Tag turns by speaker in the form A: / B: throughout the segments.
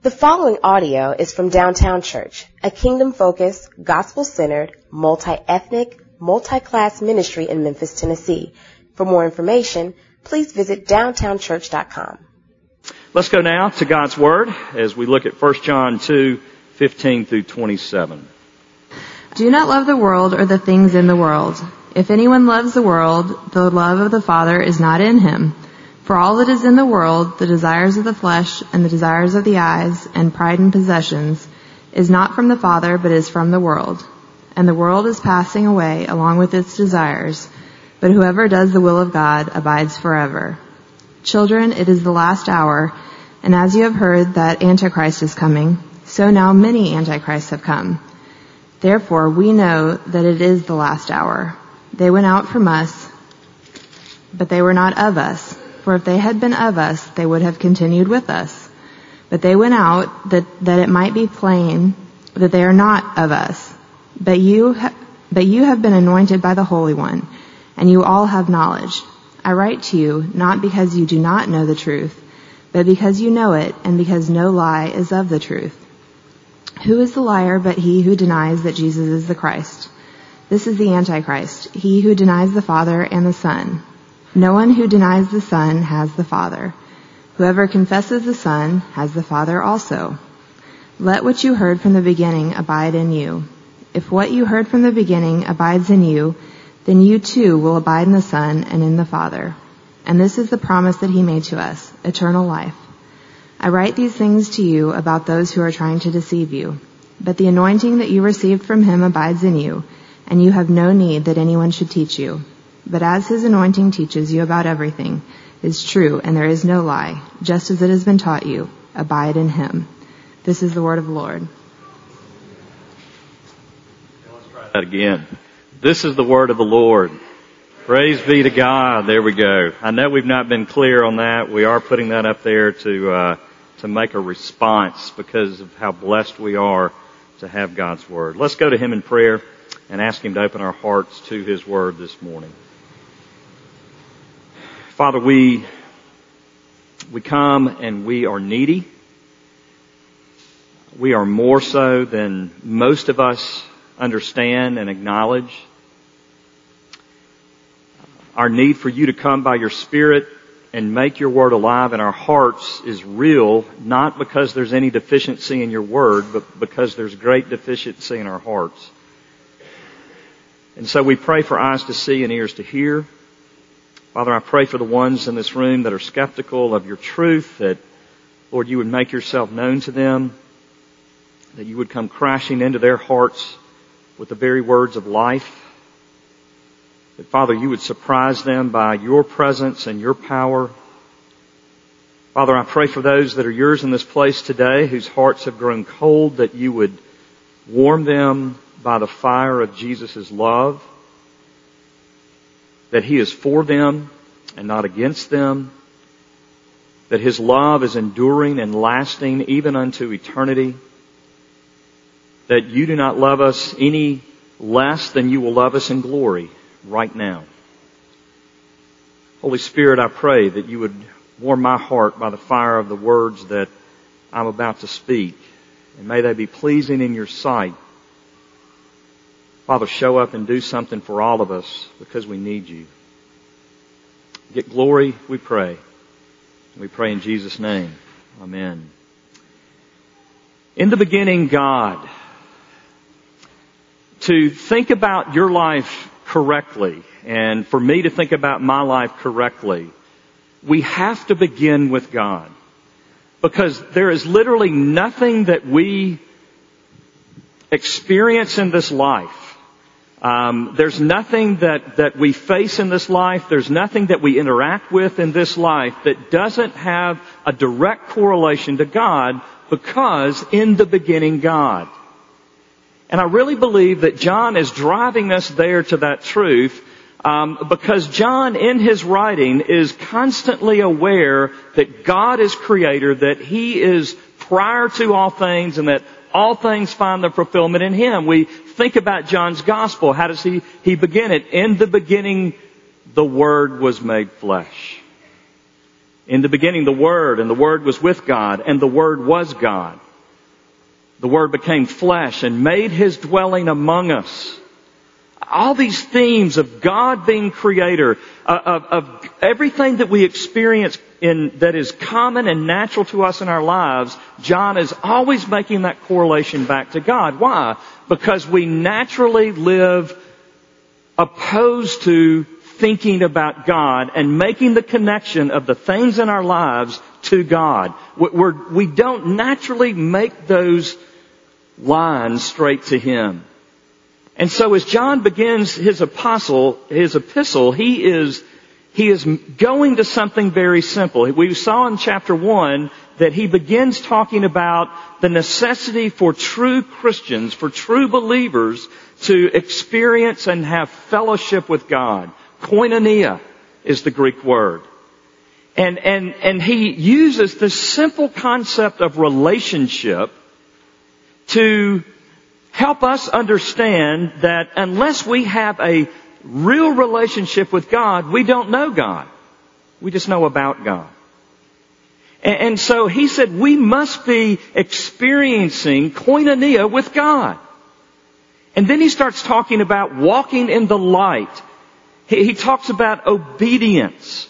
A: The following audio is from Downtown Church, a kingdom-focused, gospel-centered, multi-ethnic, multi-class ministry in Memphis, Tennessee. For more information, please visit downtownchurch.com.
B: Let's go now to God's Word as we look at 1 John 2, 15 through 27.
C: Do not love the world or the things in the world. If anyone loves the world, the love of the Father is not in him. For all that is in the world, the desires of the flesh and the desires of the eyes and pride in possessions, is not from the Father, but is from the world. And the world is passing away along with its desires, but whoever does the will of God abides forever. Children, it is the last hour, and as you have heard that Antichrist is coming, so now many Antichrists have come. Therefore, we know that it is the last hour. They went out from us, but they were not of us. For if they had been of us, they would have continued with us. But they went out that, that it might be plain that they are not of us. But you, ha- but you have been anointed by the Holy One, and you all have knowledge. I write to you not because you do not know the truth, but because you know it, and because no lie is of the truth. Who is the liar but he who denies that Jesus is the Christ? This is the Antichrist, he who denies the Father and the Son. No one who denies the Son has the Father. Whoever confesses the Son has the Father also. Let what you heard from the beginning abide in you. If what you heard from the beginning abides in you, then you too will abide in the Son and in the Father. And this is the promise that he made to us, eternal life. I write these things to you about those who are trying to deceive you. But the anointing that you received from him abides in you, and you have no need that anyone should teach you. But as his anointing teaches you about everything, is true, and there is no lie, just as it has been taught you, abide in him. This is the word of the Lord.
B: Let's try that again. This is the word of the Lord. Praise be to God. There we go. I know we've not been clear on that. We are putting that up there to uh, to make a response because of how blessed we are to have God's word. Let's go to Him in prayer and ask Him to open our hearts to His word this morning. Father, we, we come and we are needy. We are more so than most of us understand and acknowledge. Our need for you to come by your Spirit and make your word alive in our hearts is real, not because there's any deficiency in your word, but because there's great deficiency in our hearts. And so we pray for eyes to see and ears to hear. Father, I pray for the ones in this room that are skeptical of your truth, that, Lord, you would make yourself known to them, that you would come crashing into their hearts with the very words of life, that, Father, you would surprise them by your presence and your power. Father, I pray for those that are yours in this place today, whose hearts have grown cold, that you would warm them by the fire of Jesus' love that He is for them and not against them, that His love is enduring and lasting even unto eternity, that you do not love us any less than you will love us in glory right now. Holy Spirit, I pray that you would warm my heart by the fire of the words that I'm about to speak, and may they be pleasing in your sight Father, show up and do something for all of us because we need you. Get glory, we pray. We pray in Jesus' name. Amen. In the beginning, God. To think about your life correctly, and for me to think about my life correctly, we have to begin with God. Because there is literally nothing that we experience in this life um, there's nothing that, that we face in this life, there's nothing that we interact with in this life that doesn't have a direct correlation to God because in the beginning God. And I really believe that John is driving us there to that truth um, because John in his writing is constantly aware that God is creator, that he is prior to all things and that all things find their fulfillment in Him. We think about John's gospel. How does he, he begin it? In the beginning, the Word was made flesh. In the beginning, the Word, and the Word was with God, and the Word was God. The Word became flesh and made His dwelling among us. All these themes of God being creator, uh, of, of everything that we experience in, that is common and natural to us in our lives, John is always making that correlation back to God. Why? Because we naturally live opposed to thinking about God and making the connection of the things in our lives to God. We're, we do not naturally make those lines straight to Him. And so as John begins his apostle, his epistle, he is, he is going to something very simple. We saw in chapter one that he begins talking about the necessity for true Christians, for true believers to experience and have fellowship with God. Koinonia is the Greek word. And, and, and he uses this simple concept of relationship to help us understand that unless we have a real relationship with God, we don't know God. We just know about God. And, so he said we must be experiencing koinonia with God. And then he starts talking about walking in the light he, he talks about obedience.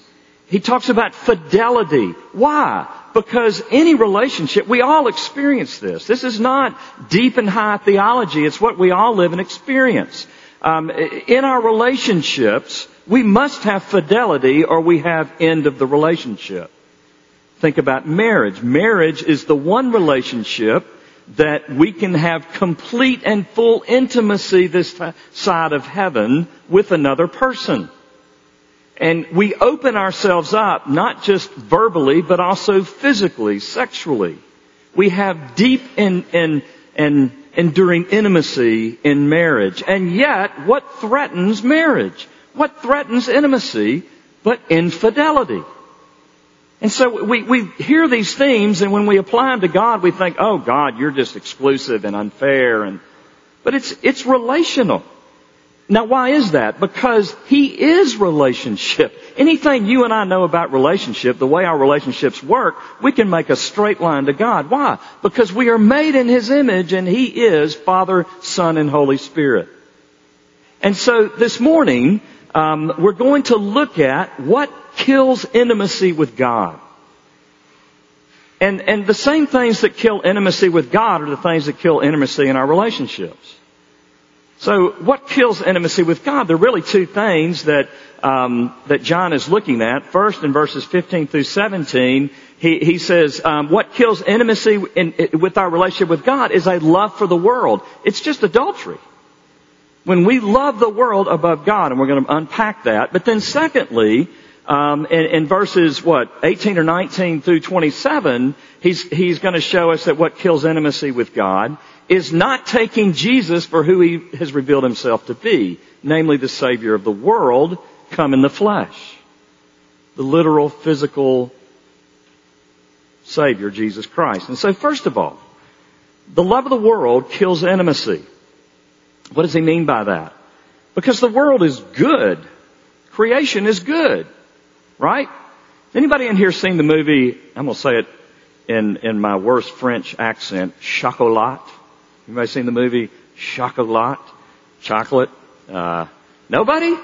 B: He talks about fidelity. Why? Because any relationship, we all experience this. This is not deep and high theology. It's what we all live and experience. Um, in our relationships, we must have fidelity or we have end of the relationship. Think about marriage. Marriage is the one relationship that we can have complete and full intimacy this side of heaven with another person. And we open ourselves up, not just verbally, but also physically, sexually. We have deep and, and, and enduring intimacy in marriage. And yet, what threatens marriage? What threatens intimacy but infidelity? And so we, we hear these themes and when we apply them to God, we think, oh God, you're just exclusive and unfair and, but it's, it's relational. Now why is that? Because He is relationship. Anything you and I know about relationship, the way our relationships work, we can make a straight line to God. Why? Because we are made in His image and He is Father, Son, and Holy Spirit. And so this morning, um, we're going to look at what kills intimacy with God. And, and the same things that kill intimacy with God are the things that kill intimacy in our relationships. So what kills intimacy with God? There are really two things that, um, that John is looking at. First, in verses 15 through 17, he, he says, um, what kills intimacy in, in, with our relationship with God is a love for the world. It's just adultery. When we love the world above God, and we're going to unpack that. But then secondly, um, in, in, verses what 18 or 19 through 27, he's he's going to show us that what kills intimacy with God is not taking Jesus for who he has revealed himself to be, namely the Savior of the world, come in the flesh, the literal physical Savior Jesus Christ. And so, first of all, the love of the world kills intimacy. What does he mean by that? Because the world is good. Creation is good. Right? Anybody in here seen the movie, I'm gonna say it in, in my worst French accent, Chocolat? Anybody seen the movie Chocolat? Chocolate? Uh, nobody?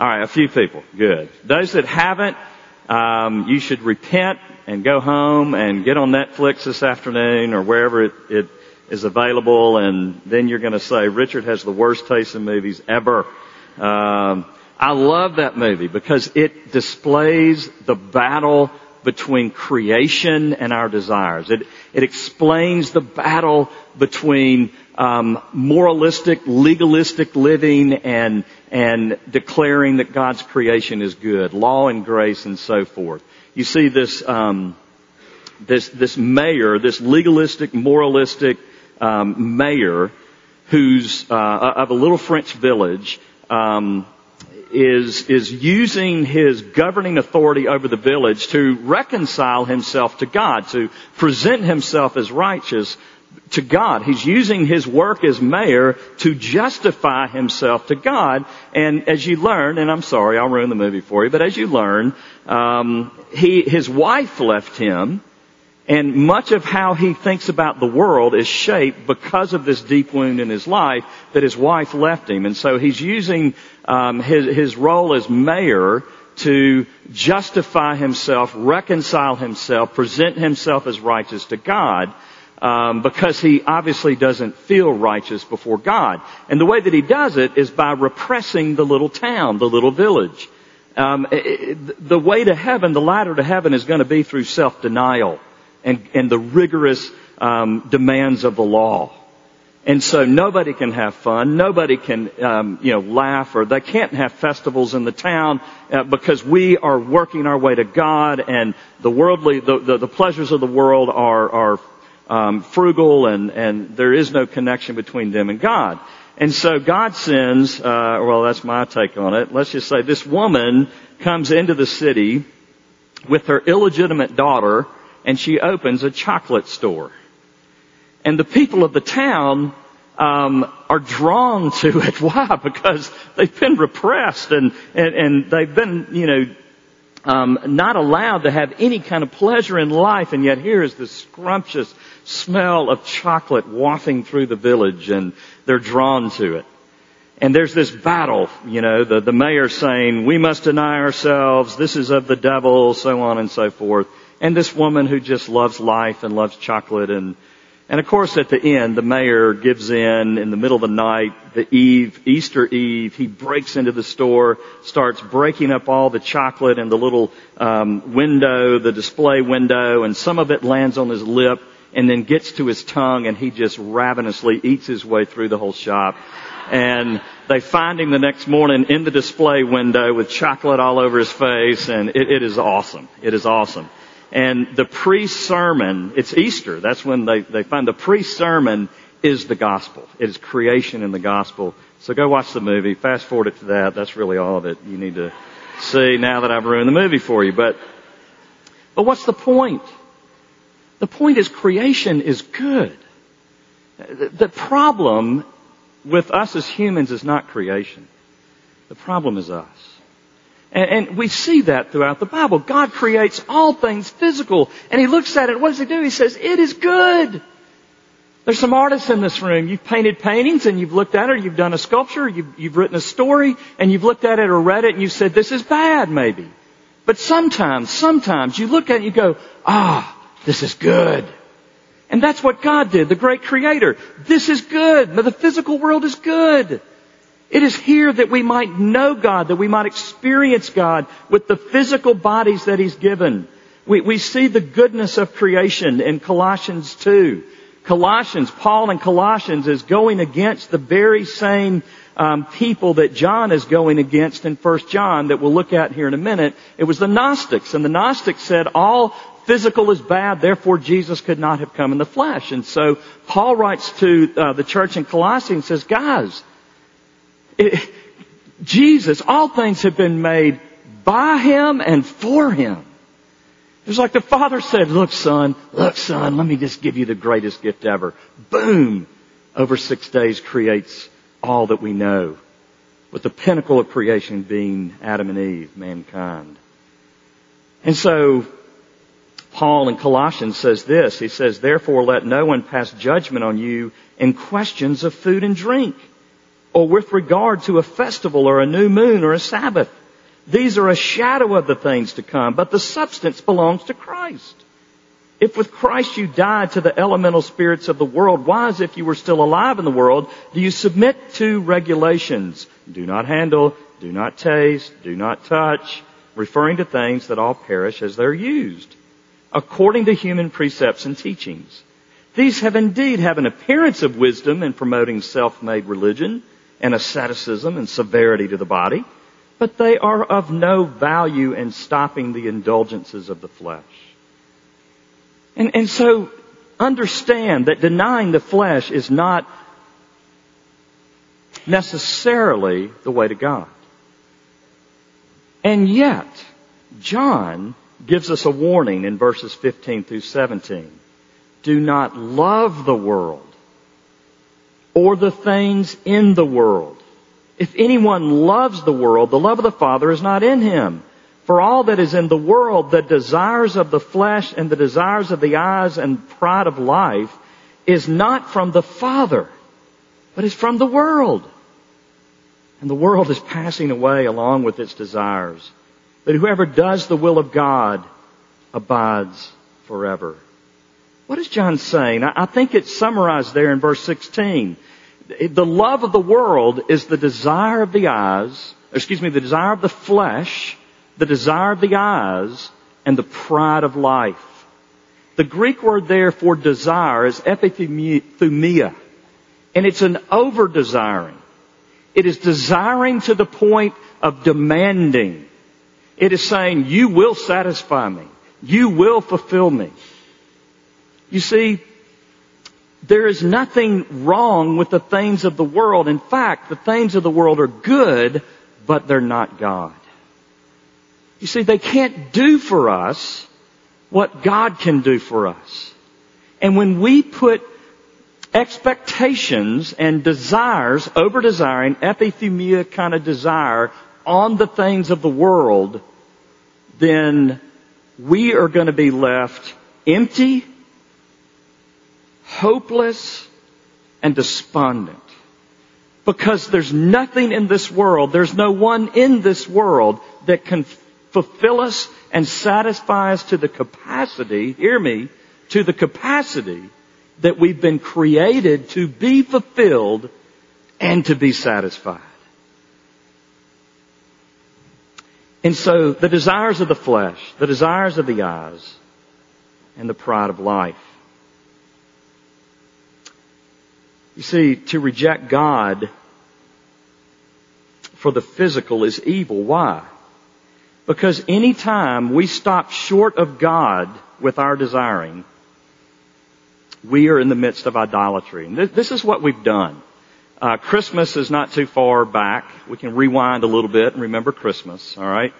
B: Alright, a few people. Good. Those that haven't, um, you should repent and go home and get on Netflix this afternoon or wherever it, it is available and then you're gonna say, Richard has the worst taste in movies ever. Um, I love that movie because it displays the battle between creation and our desires. It, it explains the battle between um, moralistic, legalistic living and and declaring that God's creation is good, law and grace, and so forth. You see this um, this this mayor, this legalistic, moralistic um, mayor, who's uh, of a little French village. Um, is, is using his governing authority over the village to reconcile himself to God, to present himself as righteous to God. He's using his work as mayor to justify himself to God. And as you learn, and I'm sorry, I'll ruin the movie for you, but as you learn, um, he, his wife left him, and much of how he thinks about the world is shaped because of this deep wound in his life that his wife left him. And so he's using um, his, his role as mayor to justify himself, reconcile himself, present himself as righteous to God um, because he obviously doesn't feel righteous before God. And the way that he does it is by repressing the little town, the little village. Um, it, the way to heaven, the ladder to heaven, is going to be through self-denial and, and the rigorous um, demands of the law. And so nobody can have fun. Nobody can, um, you know, laugh, or they can't have festivals in the town uh, because we are working our way to God, and the worldly, the, the, the pleasures of the world are are um, frugal and, and there is no connection between them and God. And so God sends, uh, well, that's my take on it. Let's just say this woman comes into the city with her illegitimate daughter and she opens a chocolate store. And the people of the town um, are drawn to it. Why? Because they've been repressed and, and, and they've been, you know, um, not allowed to have any kind of pleasure in life, and yet here is this scrumptious smell of chocolate wafting through the village, and they're drawn to it. And there's this battle, you know, the, the mayor saying, we must deny ourselves, this is of the devil, so on and so forth. And this woman who just loves life and loves chocolate and and of course, at the end, the mayor gives in in the middle of the night, the eve, Easter Eve. He breaks into the store, starts breaking up all the chocolate in the little um, window, the display window, and some of it lands on his lip, and then gets to his tongue, and he just ravenously eats his way through the whole shop. And they find him the next morning in the display window with chocolate all over his face, and it, it is awesome. It is awesome. And the pre-sermon, it's Easter. That's when they, they find the pre-sermon is the gospel. It is creation in the gospel. So go watch the movie. Fast forward it to that. That's really all of it you need to see now that I've ruined the movie for you. But, but what's the point? The point is creation is good. The problem with us as humans is not creation. The problem is us. And, we see that throughout the Bible. God creates all things physical. And He looks at it. What does He do? He says, it is good. There's some artists in this room. You've painted paintings and you've looked at it, you've done a sculpture, you've, you've written a story, and you've looked at it or read it and you've said, this is bad maybe. But sometimes, sometimes you look at it and you go, ah, this is good. And that's what God did, the great creator. This is good. The physical world is good. It is here that we might know God, that we might experience God with the physical bodies that He's given. We, we see the goodness of creation in Colossians 2. Colossians, Paul in Colossians is going against the very same um, people that John is going against in 1 John that we'll look at here in a minute. It was the Gnostics, and the Gnostics said all physical is bad, therefore Jesus could not have come in the flesh. And so Paul writes to uh, the church in Colossae and says, guys, it, Jesus, all things have been made by Him and for Him. It's like the Father said, look son, look son, let me just give you the greatest gift ever. Boom! Over six days creates all that we know. With the pinnacle of creation being Adam and Eve, mankind. And so, Paul in Colossians says this, he says, therefore let no one pass judgment on you in questions of food and drink or with regard to a festival or a new moon or a Sabbath. These are a shadow of the things to come, but the substance belongs to Christ. If with Christ you died to the elemental spirits of the world, why as if you were still alive in the world, do you submit to regulations? Do not handle, do not taste, do not touch, referring to things that all perish as they're used, according to human precepts and teachings. These have indeed have an appearance of wisdom in promoting self-made religion, and asceticism and severity to the body, but they are of no value in stopping the indulgences of the flesh. And, and so understand that denying the flesh is not necessarily the way to God. And yet, John gives us a warning in verses 15 through 17. do not love the world or the things in the world. If anyone loves the world, the love of the Father is not in him. For all that is in the world, the desires of the flesh and the desires of the eyes and pride of life is not from the Father, but is from the world. And the world is passing away along with its desires. But whoever does the will of God abides forever. What is John saying? I think it's summarized there in verse 16. The love of the world is the desire of the eyes, excuse me, the desire of the flesh, the desire of the eyes, and the pride of life. The Greek word there for desire is epithumia, and it's an over desiring. It is desiring to the point of demanding. It is saying, you will satisfy me. You will fulfill me. You see, there is nothing wrong with the things of the world. In fact, the things of the world are good, but they're not God. You see, they can't do for us what God can do for us. And when we put expectations and desires, over desiring, epithumia kind of desire on the things of the world, then we are going to be left empty, hopeless, and despondent. Because there's nothing in this world, there's no one in this world that can fulfill us and satisfy us to the capacity, hear me, to the capacity that we've been created to be fulfilled and to be satisfied. And so the desires of the flesh, the desires of the eyes, and the pride of life. You see, to reject God for the physical is evil. Why? Because any time we stop short of God with our desiring, we are in the midst of idolatry. And this is what we've done. Uh, Christmas is not too far back. We can rewind a little bit and remember Christmas, alright?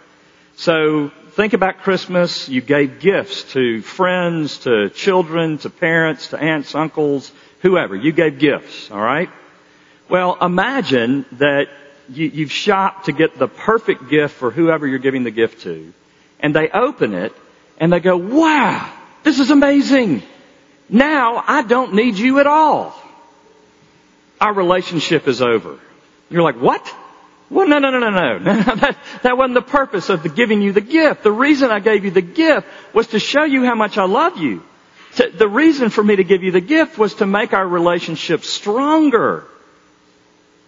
B: So think about Christmas. You gave gifts to friends, to children, to parents, to aunts, uncles, whoever. You gave gifts, alright? Well, imagine that you, you've shopped to get the perfect gift for whoever you're giving the gift to. And they open it and they go, wow, this is amazing. Now I don't need you at all. Our relationship is over. You're like, what? Well, no, no, no, no, no. that, that wasn't the purpose of the giving you the gift. The reason I gave you the gift was to show you how much I love you. The reason for me to give you the gift was to make our relationship stronger.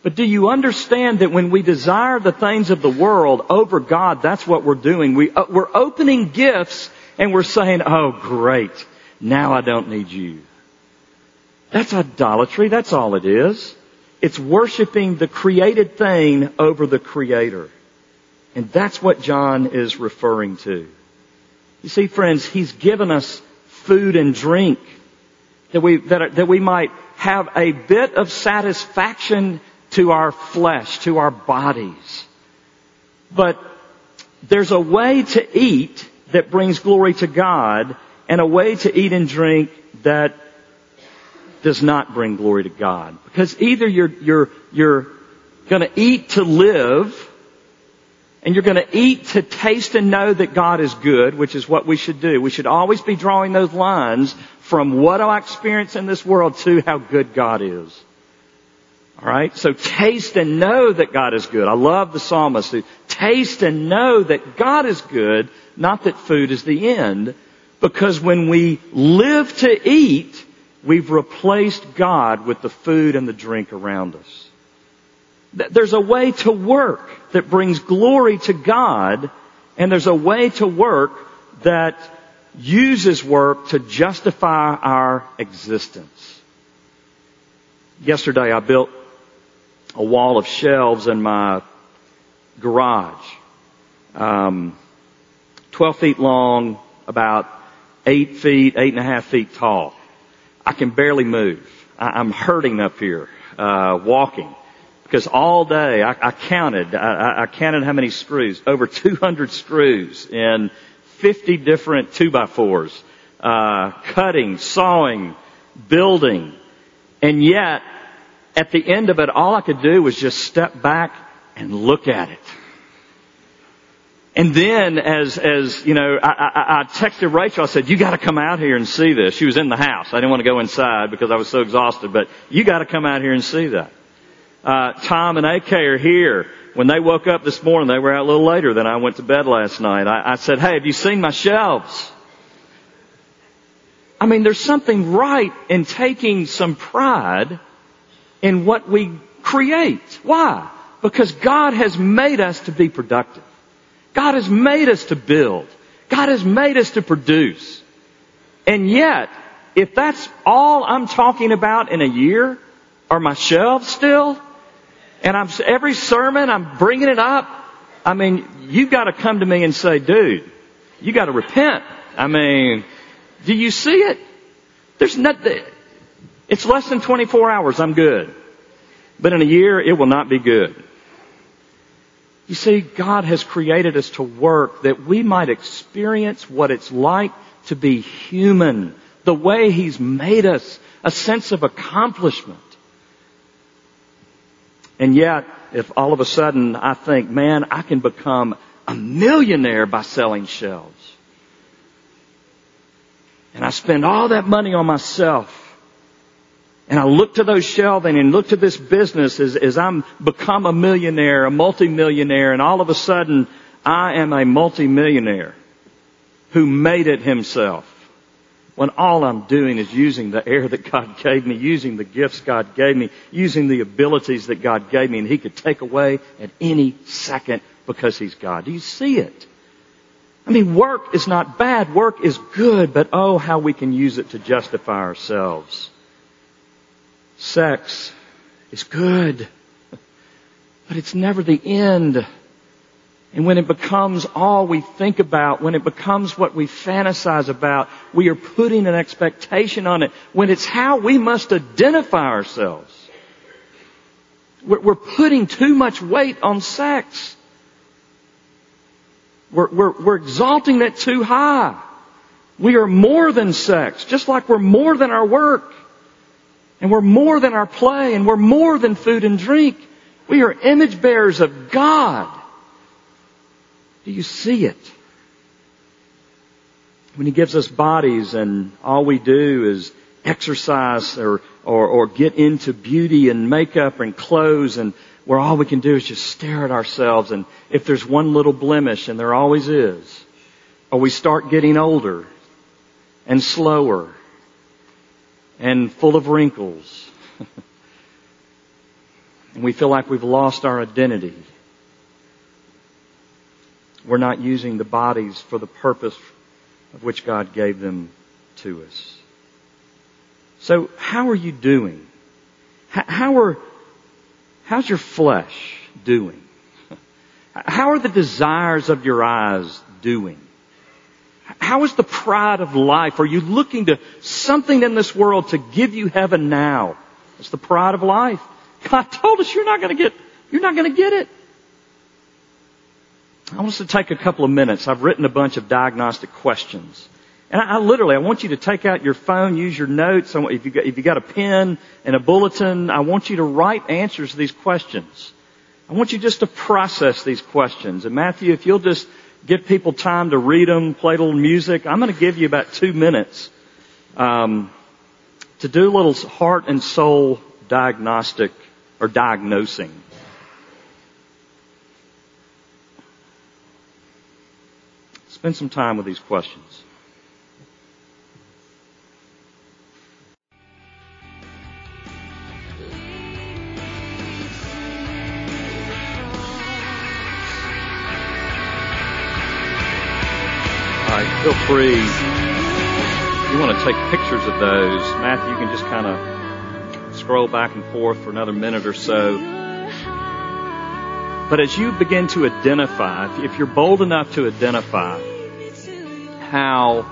B: But do you understand that when we desire the things of the world over God, that's what we're doing. We, uh, we're opening gifts and we're saying, oh great, now I don't need you. That's idolatry. That's all it is. It's worshiping the created thing over the creator. And that's what John is referring to. You see, friends, he's given us food and drink that we, that, that we might have a bit of satisfaction to our flesh, to our bodies. But there's a way to eat that brings glory to God and a way to eat and drink that does not bring glory to God. Because either you're, you're, you're gonna eat to live and you're gonna eat to taste and know that God is good, which is what we should do. We should always be drawing those lines from what I experience in this world to how good God is. Alright? So taste and know that God is good. I love the psalmist who taste and know that God is good, not that food is the end. Because when we live to eat, we've replaced God with the food and the drink around us. There's a way to work that brings glory to God, and there's a way to work that uses work to justify our existence. Yesterday I built a wall of shelves in my garage. Um, 12 feet long, about 8 feet, 8 and a half feet tall. I can barely move. I, am hurting up here, uh, walking. Because all day, I, I counted, I, I counted how many screws, over 200 screws in 50 different 2 by 4s uh, cutting, sawing, building. And yet, at the end of it, all I could do was just step back and look at it. And then as, as, you know, I, I, I texted Rachel, I said, you gotta come out here and see this. She was in the house. I didn't want to go inside because I was so exhausted, but you gotta come out here and see that. Uh, Tom and AK are here. When they woke up this morning, they were out a little later than I went to bed last night. I, I said, hey, have you seen my shelves? I mean, there's something right in taking some pride in what we create. Why? Because God has made us to be productive. God has made us to build. God has made us to produce. And yet, if that's all I'm talking about in a year, are my shelves still? And I'm, every sermon I'm bringing it up. I mean, you've got to come to me and say, dude, you got to repent. I mean, do you see it? There's nothing, it's less than 24 hours, I'm good. But in a year, it will not be good. You see, God has created us to work that we might experience what it's like to be human, the way He's made us, a sense of accomplishment. And yet, if all of a sudden I think, man, I can become a millionaire by selling shelves. And I spend all that money on myself. And I look to those shelving and look to this business as, as I'm become a millionaire, a multimillionaire, and all of a sudden I am a multimillionaire who made it himself. When all I'm doing is using the air that God gave me, using the gifts God gave me, using the abilities that God gave me, and He could take away at any second because He's God. Do you see it? I mean, work is not bad. Work is good, but oh, how we can use it to justify ourselves. Sex is good, but it's never the end. And when it becomes all we think about, when it becomes what we fantasize about, we are putting an expectation on it. When it's how we must identify ourselves. We're putting too much weight on sex. We're, we're, we're exalting it too high. We are more than sex, just like we're more than our work. And we're more than our play, and we're more than food and drink. We are image bearers of God. Do you see it? When He gives us bodies and all we do is exercise or, or, or get into beauty and makeup and clothes and where all we can do is just stare at ourselves and if there's one little blemish, and there always is, or we start getting older and slower and full of wrinkles, and we feel like we've lost our identity, we're not using the bodies for the purpose of which God gave them to us. So how are you doing? How are How's your flesh doing? How are the desires of your eyes doing? How is the pride of life? Are you looking to something in this world to give you heaven now? It's the pride of life. God told us you're not going to get, you're not going to get it. I want us to take a couple of minutes. I've written a bunch of diagnostic questions. And I, I, literally, I want you to take out your phone, use your notes. if you got, if you got a pen and a bulletin, I want you to write answers to these questions. I want you just to process these questions. And Matthew, if you'll just give people time to read them, play a little music, I'm going to give you about two minutes um, to do a little heart and soul diagnostic or diagnosing. Spend some time with these questions. You want to take pictures of those, Matthew, you can just kind of scroll back and forth for another minute or so. But as you begin to identify, if you're bold enough to identify how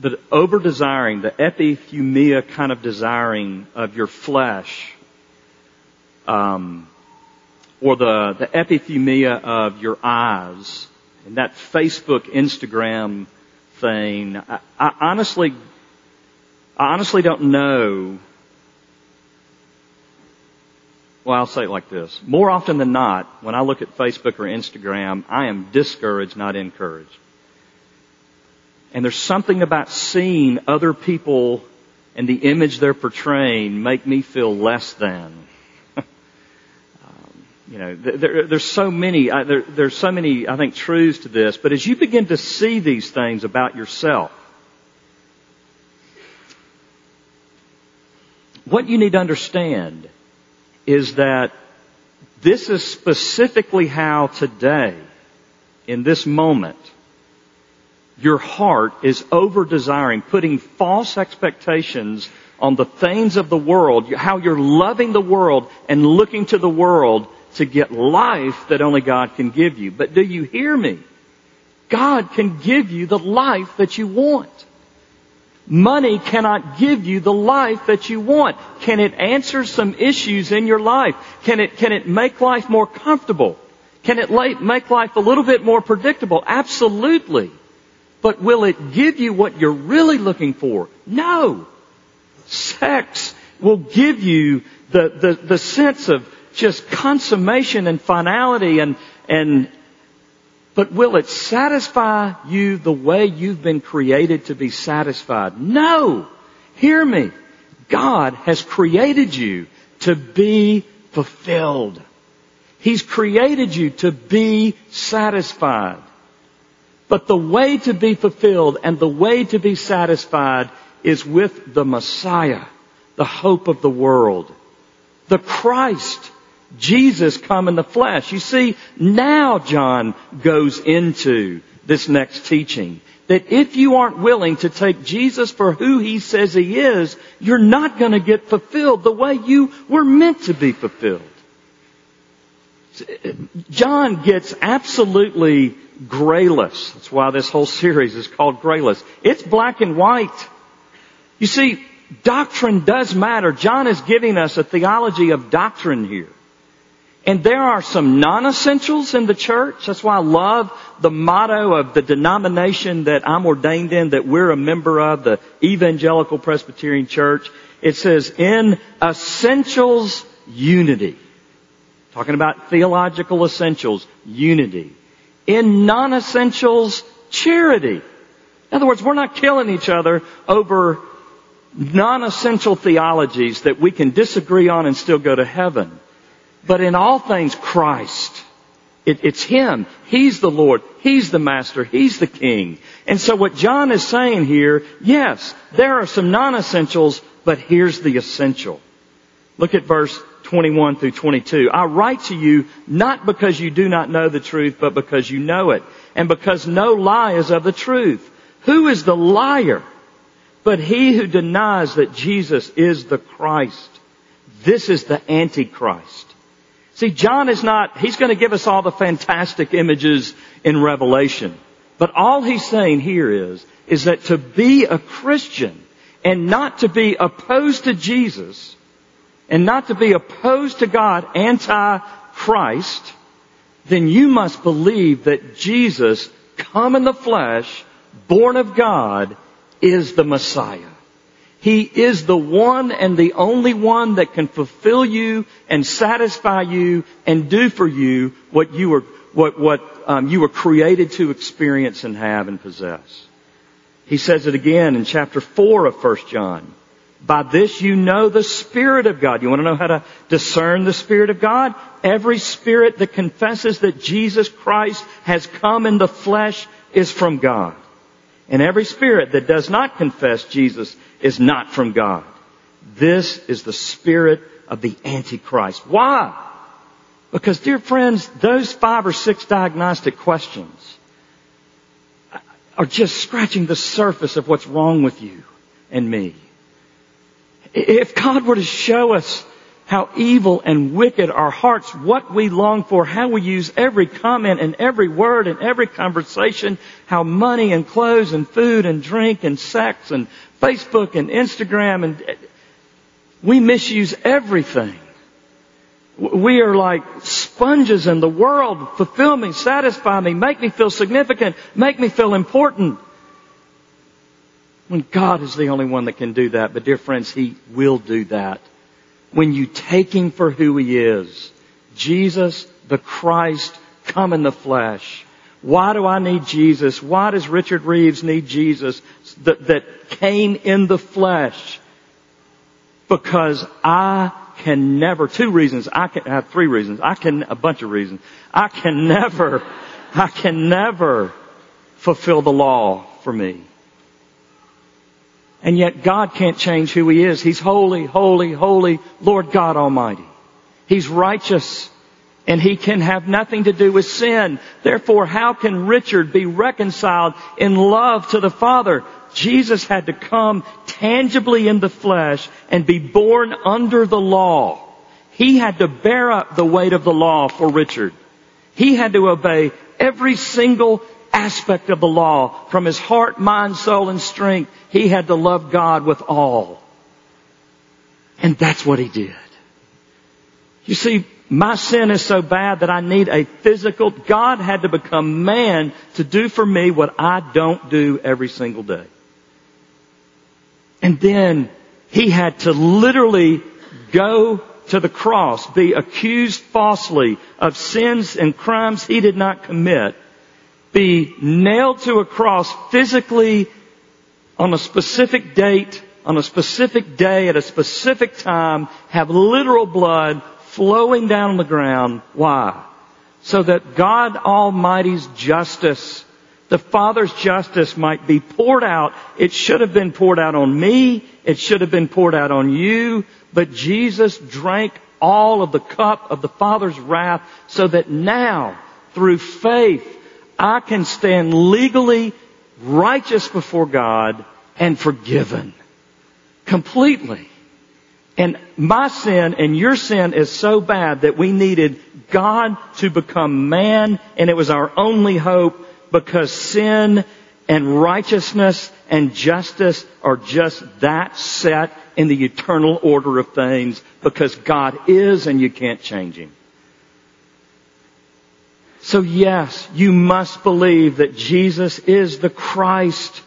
B: the over desiring, the epithumia kind of desiring of your flesh, um, or the, the epithumia of your eyes, and that Facebook, Instagram thing, I, I honestly, I honestly don't know. Well, I'll say it like this. More often than not, when I look at Facebook or Instagram, I am discouraged, not encouraged. And there's something about seeing other people and the image they're portraying make me feel less than. You know, there, there's so many, uh, there, there's so many, I think, truths to this. But as you begin to see these things about yourself, what you need to understand is that this is specifically how today, in this moment, your heart is over desiring, putting false expectations on the things of the world, how you're loving the world and looking to the world to get life that only God can give you. But do you hear me? God can give you the life that you want. Money cannot give you the life that you want. Can it answer some issues in your life? Can it, can it make life more comfortable? Can it make life a little bit more predictable? Absolutely. But will it give you what you're really looking for? No. Sex will give you the, the, the sense of just consummation and finality and, and, but will it satisfy you the way you've been created to be satisfied? No. Hear me. God has created you to be fulfilled. He's created you to be satisfied. But the way to be fulfilled and the way to be satisfied is with the Messiah, the hope of the world. The Christ, Jesus come in the flesh. You see, now John goes into this next teaching. That if you aren't willing to take Jesus for who He says He is, you're not going to get fulfilled the way you were meant to be fulfilled. John gets absolutely grayless. That's why this whole series is called grayless. It's black and white. You see, doctrine does matter. John is giving us a theology of doctrine here. And there are some non-essentials in the church. That's why I love the motto of the denomination that I'm ordained in, that we're a member of, the Evangelical Presbyterian Church. It says, in essentials, unity. Talking about theological essentials, unity in non-essentials charity. In other words, we're not killing each other over non-essential theologies that we can disagree on and still go to heaven. But in all things, Christ. It, it's Him. He's the Lord. He's the Master. He's the King. And so what John is saying here, yes, there are some non-essentials, but here's the essential. Look at verse 21 through 22. I write to you not because you do not know the truth, but because you know it, and because no lie is of the truth. Who is the liar? But he who denies that Jesus is the Christ. This is the Antichrist. See, John is not, he's going to give us all the fantastic images in Revelation. But all he's saying here is, is that to be a Christian and not to be opposed to Jesus and not to be opposed to God, anti-Christ, then you must believe that Jesus, come in the flesh, born of God, is the Messiah. He is the one and the only one that can fulfill you and satisfy you and do for you what you were, what, what um, you were created to experience and have and possess. He says it again in chapter 4 of 1 John. By this you know the Spirit of God. You want to know how to discern the Spirit of God? Every spirit that confesses that Jesus Christ has come in the flesh is from God. And every spirit that does not confess Jesus is not from God. This is the spirit of the Antichrist. Why? Because dear friends, those five or six diagnostic questions are just scratching the surface of what's wrong with you and me. If God were to show us how evil and wicked our hearts, what we long for, how we use every comment and every word and every conversation, how money and clothes and food and drink and sex and Facebook and Instagram and we misuse everything. We are like sponges in the world fulfill me, satisfy me, make me feel significant, make me feel important. When God is the only one that can do that. But dear friends, He will do that. When you take Him for who He is. Jesus, the Christ, come in the flesh. Why do I need Jesus? Why does Richard Reeves need Jesus that, that came in the flesh? Because I can never, two reasons, I can I have three reasons, I can, a bunch of reasons. I can never, I can never fulfill the law for me. And yet God can't change who He is. He's holy, holy, holy, Lord God Almighty. He's righteous and he can have nothing to do with sin. Therefore, how can Richard be reconciled in love to the Father? Jesus had to come tangibly in the flesh and be born under the law. He had to bear up the weight of the law for Richard. He had to obey every single aspect of the law from his heart, mind, soul, and strength. He had to love God with all. And that's what he did. You see, my sin is so bad that I need a physical, God had to become man to do for me what I don't do every single day. And then he had to literally go to the cross, be accused falsely of sins and crimes he did not commit, be nailed to a cross physically on a specific date, on a specific day, at a specific time, have literal blood flowing down on the ground. Why? So that God Almighty's justice, the Father's justice might be poured out. It should have been poured out on me. It should have been poured out on you. But Jesus drank all of the cup of the Father's wrath so that now, through faith, I can stand legally righteous before God and forgiven. Completely. And my sin and your sin is so bad that we needed God to become man and it was our only hope because sin and righteousness and justice are just that set in the eternal order of things because God is and you can't change Him. So yes, you must believe that Jesus is the Christ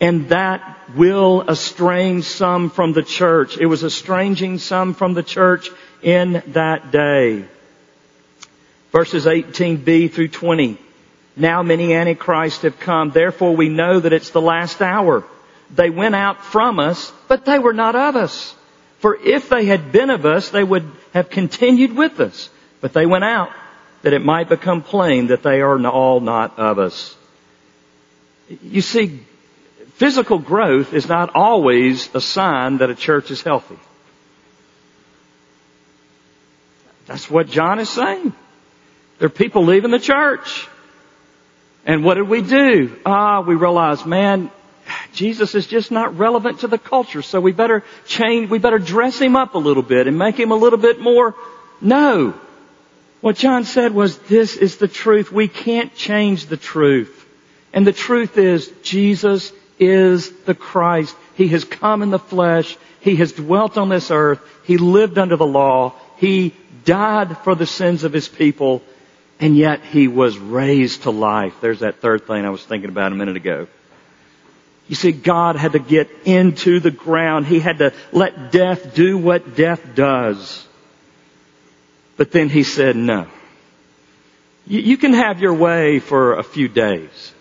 B: and that will estrange some from the church. It was estranging some from the church in that day. Verses 18b through 20. Now many antichrists have come, therefore we know that it's the last hour. They went out from us, but they were not of us. For if they had been of us, they would have continued with us. But they went out, that it might become plain that they are all not of us. You see, Physical growth is not always a sign that a church is healthy. That's what John is saying. There are people leaving the church. And what did we do? Ah, we realized, man, Jesus is just not relevant to the culture, so we better change, we better dress him up a little bit and make him a little bit more. No. What John said was, this is the truth. We can't change the truth. And the truth is, Jesus is the Christ. He has come in the flesh. He has dwelt on this earth. He lived under the law. He died for the sins of his people. And yet he was raised to life. There's that third thing I was thinking about a minute ago. You see, God had to get into the ground. He had to let death do what death does. But then he said, no. You, can have your way for a few days.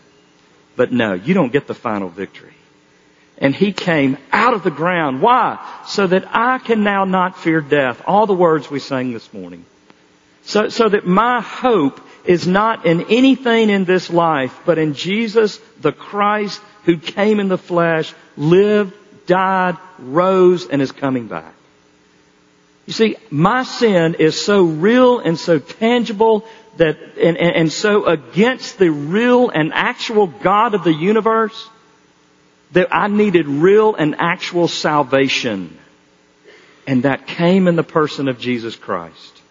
B: But no, you don't get the final victory. And he came out of the ground. Why? So that I can now not fear death. All the words we sang this morning. So, so that my hope is not in anything in this life, but in Jesus, the Christ, who came in the flesh, lived, died, rose, and is coming back. You see, my sin is so real and so tangible that, and, and, and so against the real and actual God of the universe, that I needed real and actual salvation. And that came in the person of Jesus Christ.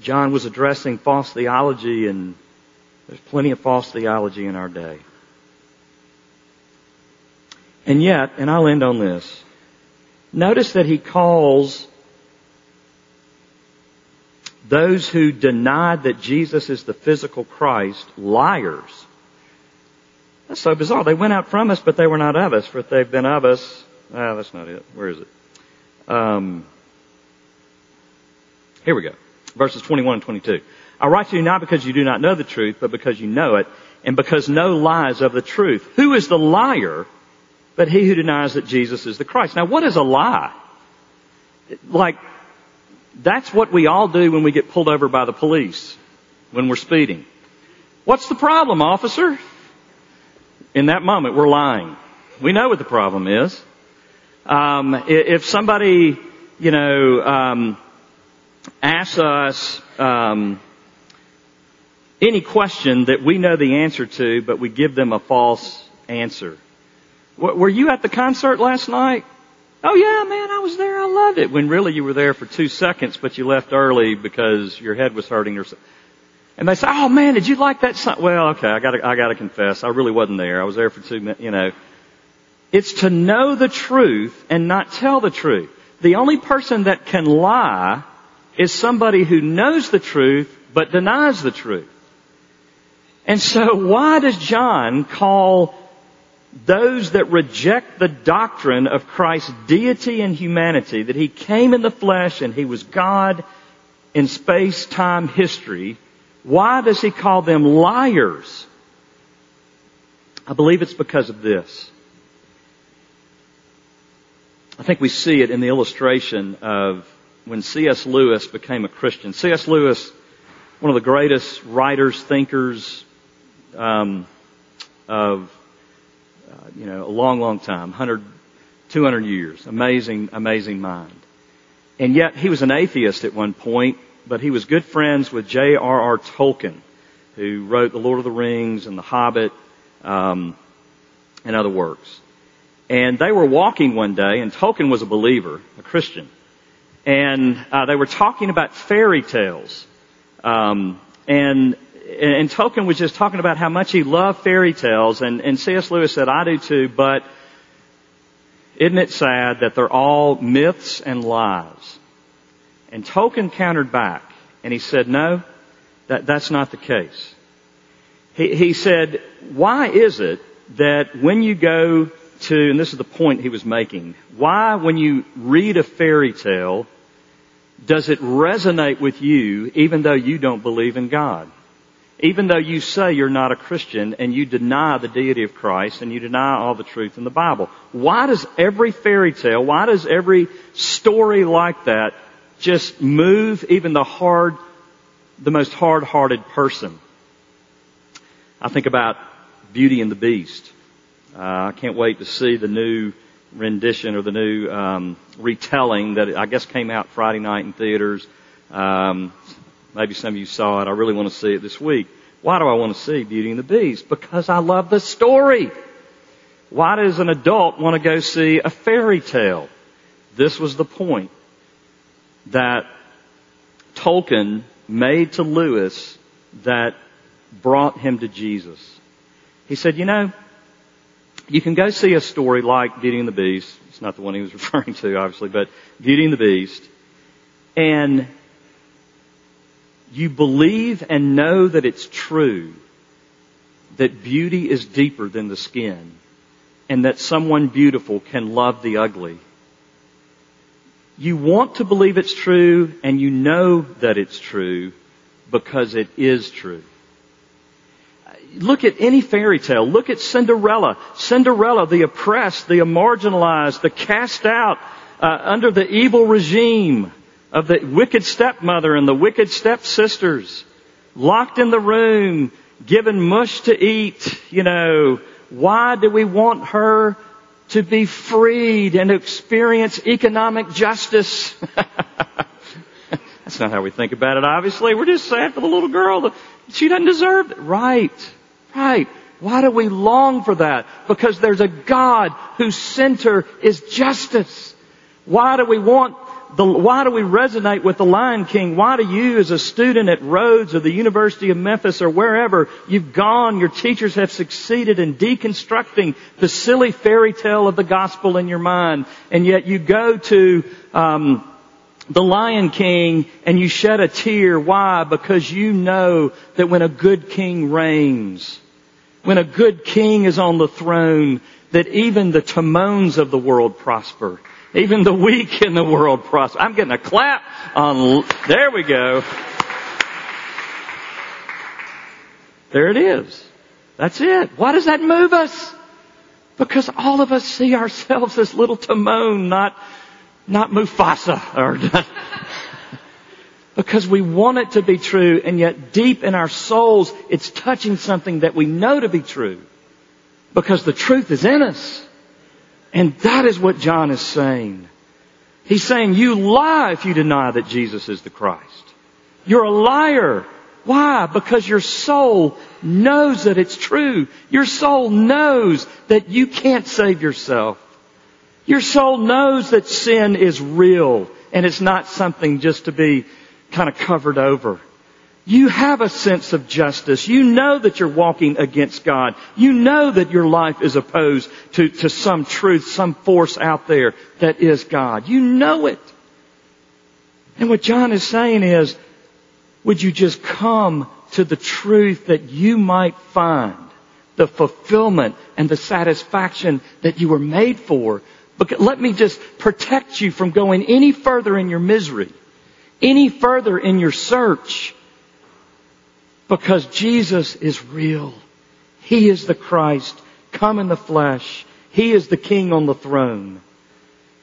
B: John was addressing false theology and there's plenty of false theology in our day. And yet, and I'll end on this, notice that he calls those who denied that Jesus is the physical Christ, liars. That's so bizarre. They went out from us, but they were not of us. For if they've been of us, ah, that's not it. Where is it? Um, here we go. Verses 21 and 22. I write to you not because you do not know the truth, but because you know it, and because no lies of the truth. Who is the liar but he who denies that Jesus is the Christ? Now what is a lie? Like, that's what we all do when we get pulled over by the police, when we're speeding. What's the problem, officer? In that moment, we're lying. We know what the problem is. Um, if somebody, you know, um, asks us um, any question that we know the answer to, but we give them a false answer. Were you at the concert last night? Oh yeah, man, I was there. I loved it. When really you were there for two seconds, but you left early because your head was hurting or something. And they say, "Oh man, did you like that song?" Well, okay, I got to I got to confess, I really wasn't there. I was there for two minutes. You know, it's to know the truth and not tell the truth. The only person that can lie is somebody who knows the truth but denies the truth. And so, why does John call those that reject the doctrine of Christ's deity and humanity, that he came in the flesh and he was God in space, time, history, why does he call them liars? I believe it's because of this. I think we see it in the illustration of when C.S. Lewis became a Christian. C.S. Lewis, one of the greatest writers, thinkers um, of uh, you know, a long, long time, 100, 200 years. Amazing, amazing mind. And yet he was an atheist at one point, but he was good friends with J.R.R. Tolkien, who wrote The Lord of the Rings and The Hobbit, um, and other works. And they were walking one day, and Tolkien was a believer, a Christian, and uh, they were talking about fairy tales. Um, and and Tolkien was just talking about how much he loved fairy tales, and, and C.S. Lewis said, I do too, but isn't it sad that they're all myths and lies? And Tolkien countered back, and he said, no, that, that's not the case. He, he said, why is it that when you go to, and this is the point he was making, why when you read a fairy tale, does it resonate with you even though you don't believe in God? Even though you say you're not a Christian and you deny the deity of Christ and you deny all the truth in the Bible. Why does every fairy tale, why does every story like that just move even the hard, the most hard-hearted person? I think about Beauty and the Beast. Uh, I can't wait to see the new rendition or the new um, retelling that I guess came out Friday night in theaters. Um, Maybe some of you saw it. I really want to see it this week. Why do I want to see Beauty and the Beast? Because I love the story. Why does an adult want to go see a fairy tale? This was the point that Tolkien made to Lewis that brought him to Jesus. He said, you know, you can go see a story like Beauty and the Beast. It's not the one he was referring to, obviously, but Beauty and the Beast. And you believe and know that it's true that beauty is deeper than the skin and that someone beautiful can love the ugly. You want to believe it's true and you know that it's true because it is true. Look at any fairy tale. Look at Cinderella. Cinderella, the oppressed, the marginalized, the cast out uh, under the evil regime of the wicked stepmother and the wicked stepsisters, locked in the room, given mush to eat, you know, why do we want her to be freed and experience economic justice? That's not how we think about it, obviously. We're just sad for the little girl. She doesn't deserve it. Right. Right. Why do we long for that? Because there's a God whose center is justice. Why do we want the, why do we resonate with the Lion King? Why do you as a student at Rhodes or the University of Memphis or wherever you've gone, your teachers have succeeded in deconstructing the silly fairy tale of the gospel in your mind, and yet you go to um, the Lion King and you shed a tear. Why? Because you know that when a good king reigns, when a good king is on the throne, that even the Timons of the world prosper. Even the weak in the world prosper. I'm getting a clap on, there we go. There it is. That's it. Why does that move us? Because all of us see ourselves as little Timon, not, not Mufasa. Or because we want it to be true, and yet deep in our souls, it's touching something that we know to be true. Because the truth is in us. And that is what John is saying. He's saying you lie if you deny that Jesus is the Christ. You're a liar. Why? Because your soul knows that it's true. Your soul knows that you can't save yourself. Your soul knows that sin is real and it's not something just to be kind of covered over. You have a sense of justice. You know that you're walking against God. You know that your life is opposed to, to some truth, some force out there that is God. You know it. And what John is saying is, would you just come to the truth that you might find the fulfillment and the satisfaction that you were made for? But let me just protect you from going any further in your misery, any further in your search because Jesus is real. He is the Christ come in the flesh. He is the King on the throne.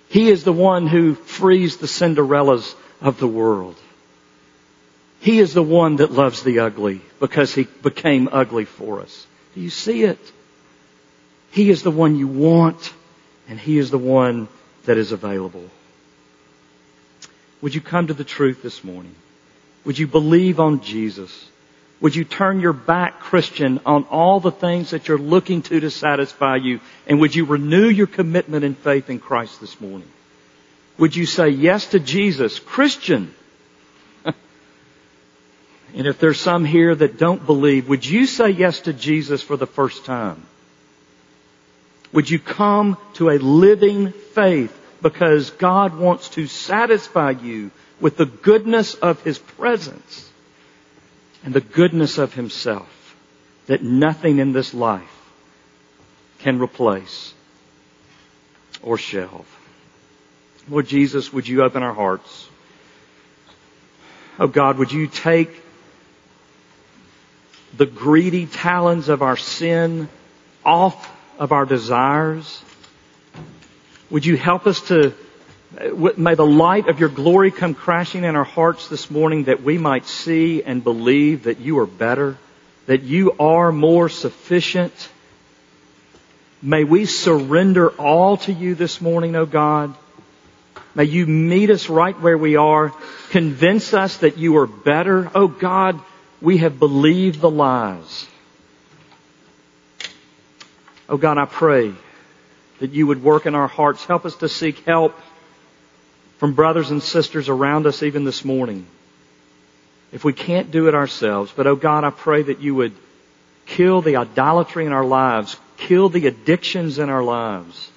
B: He is the one who frees the Cinderellas of the world. He is the one that loves the ugly because he became ugly for us. Do you see it? He is the one you want and He is the one that is available. Would you come to the truth this morning? Would you believe on Jesus? Would you turn your back, Christian, on all the things that you're looking to to satisfy you? And would you renew your commitment and faith in Christ this morning? Would you say yes to Jesus, Christian? and if there's some here that don't believe, would you say yes to Jesus for the first time? Would you come to a living faith because God wants to satisfy you with the goodness of His presence? And the goodness of himself that nothing in this life can replace or shelve. Lord Jesus, would you open our hearts? Oh God, would you take the greedy talons of our sin off of our desires? Would you help us to Uh, may the light of your glory come crashing in our hearts this morning that we might see and believe that you are better, that you are more sufficient. May we surrender all to you this morning, O oh God. May you meet us right where we are. Convince us that you are better. Oh God, we have believed the lies. Oh God, I pray that you would work in our hearts. Help us to seek help from brothers and sisters around us even this morning. If we can't do it ourselves, but oh God, I pray that you would kill the idolatry in our lives, kill the addictions in our lives.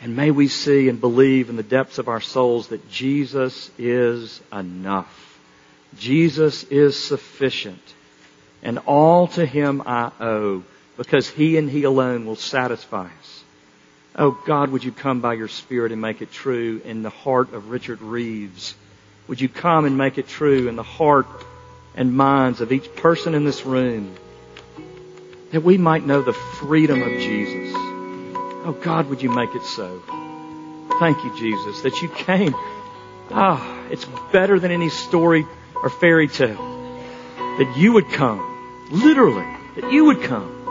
B: And may we see and believe in the depths of our souls that Jesus is enough. Jesus is sufficient. And all to Him I owe because He and He alone will satisfy us. Oh God, would you come by your Spirit and make it true in the heart of Richard Reeves? Would you come and make it true in the heart and minds of each person in this room that we might know the freedom of Jesus? Oh God, would you make it so? Thank you, Jesus, that you came. Ah, it's better than any story or fairy tale. That you would come, literally, that you would come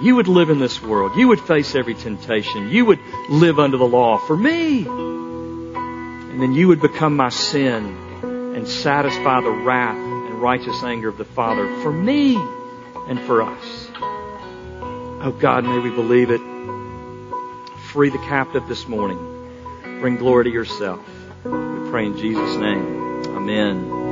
B: you would live in this world. You would face every temptation. You would live under the law for me. And then you would become my sin and satisfy the wrath and righteous anger of the Father for me and for us. Oh God, may we believe it. Free the captive this morning. Bring glory to yourself. We pray in Jesus' name. Amen.